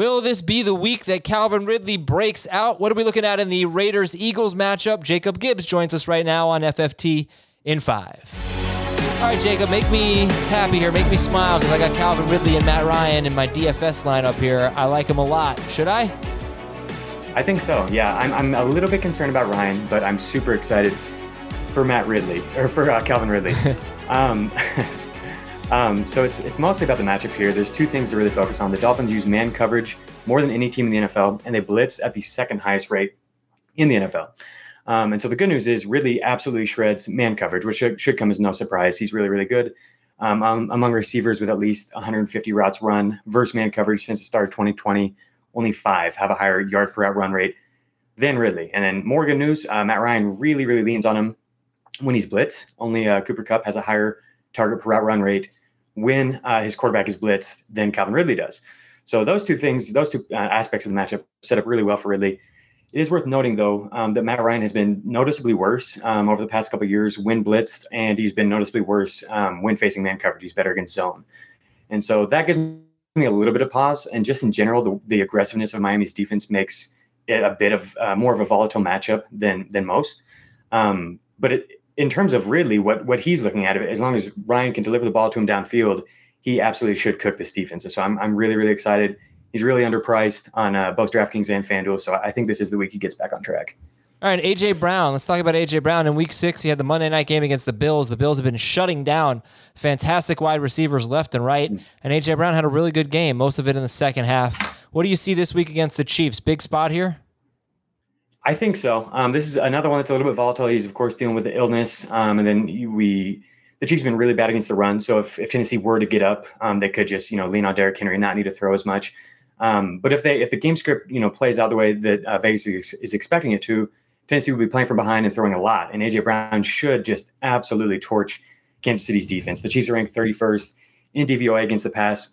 Will this be the week that Calvin Ridley breaks out? What are we looking at in the Raiders Eagles matchup? Jacob Gibbs joins us right now on FFT in five. All right, Jacob, make me happy here. Make me smile because I got Calvin Ridley and Matt Ryan in my DFS lineup here. I like them a lot. Should I? I think so. Yeah, I'm, I'm a little bit concerned about Ryan, but I'm super excited for Matt Ridley or for uh, Calvin Ridley. um, um, so it's it's mostly about the matchup here. There's two things to really focus on. The Dolphins use man coverage more than any team in the NFL, and they blitz at the second highest rate in the NFL. Um, and so the good news is Ridley absolutely shreds man coverage, which should, should come as no surprise. He's really, really good. Um, um, among receivers with at least 150 routes run versus man coverage since the start of 2020, only five have a higher yard per route run rate than Ridley. And then more good news, uh, Matt Ryan really, really leans on him when he's blitzed. Only uh, Cooper Kupp has a higher target per route run rate when uh, his quarterback is blitzed than Calvin Ridley does. So those two things, those two uh, aspects of the matchup set up really well for Ridley. It is worth noting, though, um, that Matt Ryan has been noticeably worse um, over the past couple years when blitzed, and he's been noticeably worse um, when facing man coverage. He's better against zone. And so that gives me a little bit of pause. And just in general, the, the aggressiveness of Miami's defense makes it a bit of uh, more of a volatile matchup than than most. Um, but it, in terms of Ridley, what what he's looking at, as long as Ryan can deliver the ball to him downfield, he absolutely should cook this defense. So I'm, I'm really, really excited he's really underpriced on uh, both DraftKings and FanDuel. So I think this is the week he gets back on track. All right, AJ Brown. Let's talk about AJ Brown. In Week Six, he had the Monday night game against the Bills. The Bills have been shutting down fantastic wide receivers left and right, and AJ Brown had a really good game. Most of it in the second half. What do you see this week against the Chiefs? Big spot here. I think so. Um, this is another one that's a little bit volatile. He's of course dealing with the illness, um, and then we the Chiefs have been really bad against the run. So if, if Tennessee were to get up, um, they could just you know lean on Derrick Henry, and not need to throw as much. Um, but if they if the game script you know plays out the way that uh, Vegas is, is, expecting it to, Tennessee will be playing from behind and throwing a lot, and AJ Brown should just absolutely torch Kansas City's defense. The Chiefs are ranked 31st in DVOA against the pass,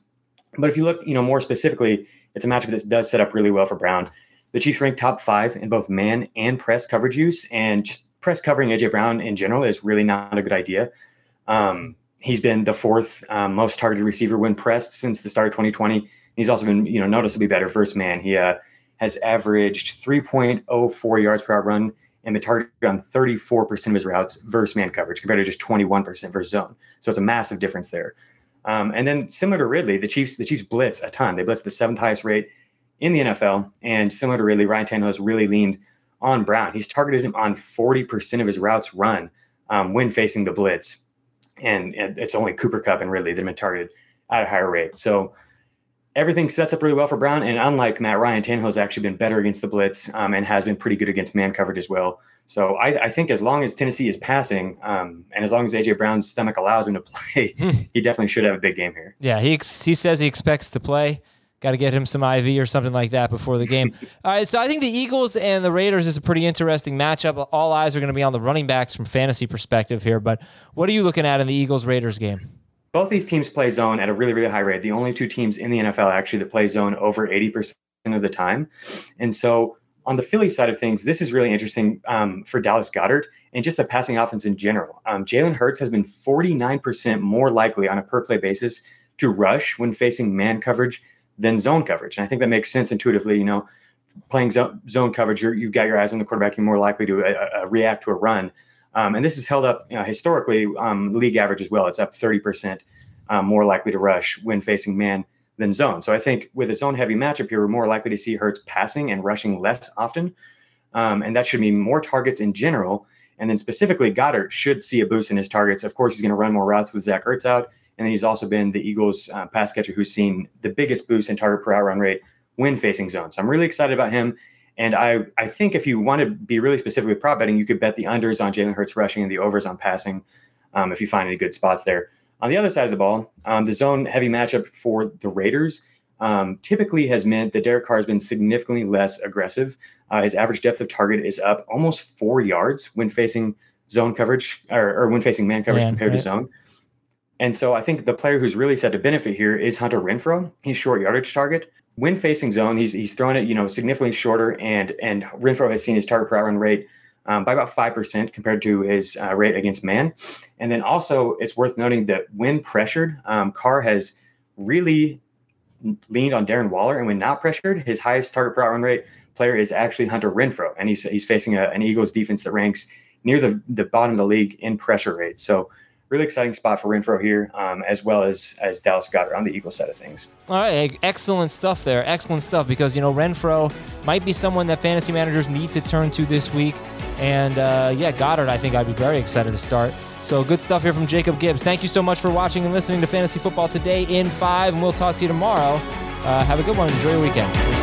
but if you look you know more specifically, it's a matchup that does set up really well for Brown. The Chiefs rank top five in both man and press coverage use, and just press covering AJ Brown in general is really not a good idea. Um, he's been the fourth um, most targeted receiver when pressed since the start of 2020 He's also been, you know, noticeably better first man. He uh, has averaged 3.04 yards per route run and been targeted on 34% of his routes versus man coverage compared to just 21% versus zone. So it's a massive difference there. Um, and then similar to Ridley, the Chiefs the Chiefs blitz a ton. They blitz the seventh highest rate in the NFL. And similar to Ridley, Ryan Tannehill has really leaned on Brown. He's targeted him on 40% of his routes run um, when facing the blitz. And it's only Cooper Kupp and Ridley that have been targeted at a higher rate. So everything sets up really well for Brown. And unlike Matt Ryan, Tannehill has actually been better against the blitz um, and has been pretty good against man coverage as well. So I, I think as long as Tennessee is passing um, and as long as AJ Brown's stomach allows him to play, hmm. he definitely should have a big game here. Yeah, he ex- he says he expects to play. Got to get him some IV or something like that before the game. All right, so I think the Eagles and the Raiders is a pretty interesting matchup. All eyes are going to be on the running backs from fantasy perspective here. But what are you looking at in the Eagles Raiders game? both these teams play zone at a really, really high rate. The only two teams in the NFL actually that play zone over 80% of the time. And so on the Philly side of things, this is really interesting um, for Dallas Goedert and just the passing offense in general. Um, Jalen Hurts has been 49% more likely on a per play basis to rush when facing man coverage than zone coverage. And I think that makes sense intuitively. You know, playing zone coverage, you have got your eyes on the quarterback, you're more likely to uh, uh, react to a run. Um, and this is held up you know, historically, um, league average as well. It's up 30% um, more likely to rush when facing man than zone. So I think with a zone heavy matchup here, we're more likely to see Hurts passing and rushing less often. Um, and that should mean more targets in general. And then specifically, Goedert should see a boost in his targets. Of course, he's going to run more routes with Zach Ertz out. And then he's also been the Eagles' uh, pass catcher who's seen the biggest boost in target per out run rate when facing zone. So I'm really excited about him. And I, I think if you want to be really specific with prop betting, you could bet the unders on Jalen Hurts rushing and the overs on passing um, if you find any good spots there. On the other side of the ball, um, the zone heavy matchup for the Raiders um, typically has meant that Derek Carr has been significantly less aggressive. Uh, his average depth of target is up almost four yards when facing zone coverage or, or when facing man coverage compared right. to zone. And so I think the player who's really set to benefit here is Hunter Renfrow, He's short yardage target when facing zone, he's he's thrown it you know significantly shorter, and and Renfrow has seen his target per run rate um, by about five percent compared to his uh, rate against man. And then also it's worth noting that when pressured, um, Carr has really leaned on Darren Waller, and when not pressured, his highest target per run rate player is actually Hunter Renfrow, and he's he's facing a, an Eagles defense that ranks near the the bottom of the league in pressure rate. So really exciting spot for Renfrow here, um, as well as as Dallas Goedert on the Eagles side of things. All right, excellent stuff there. Excellent stuff because you know Renfrow might be someone that fantasy managers need to turn to this week, and uh, yeah, Goedert, I think I'd be very excited to start. So good stuff here from Jacob Gibbs. Thank you so much for watching and listening to Fantasy Football today in five, and we'll talk to you tomorrow. Uh, have a good one. Enjoy your weekend.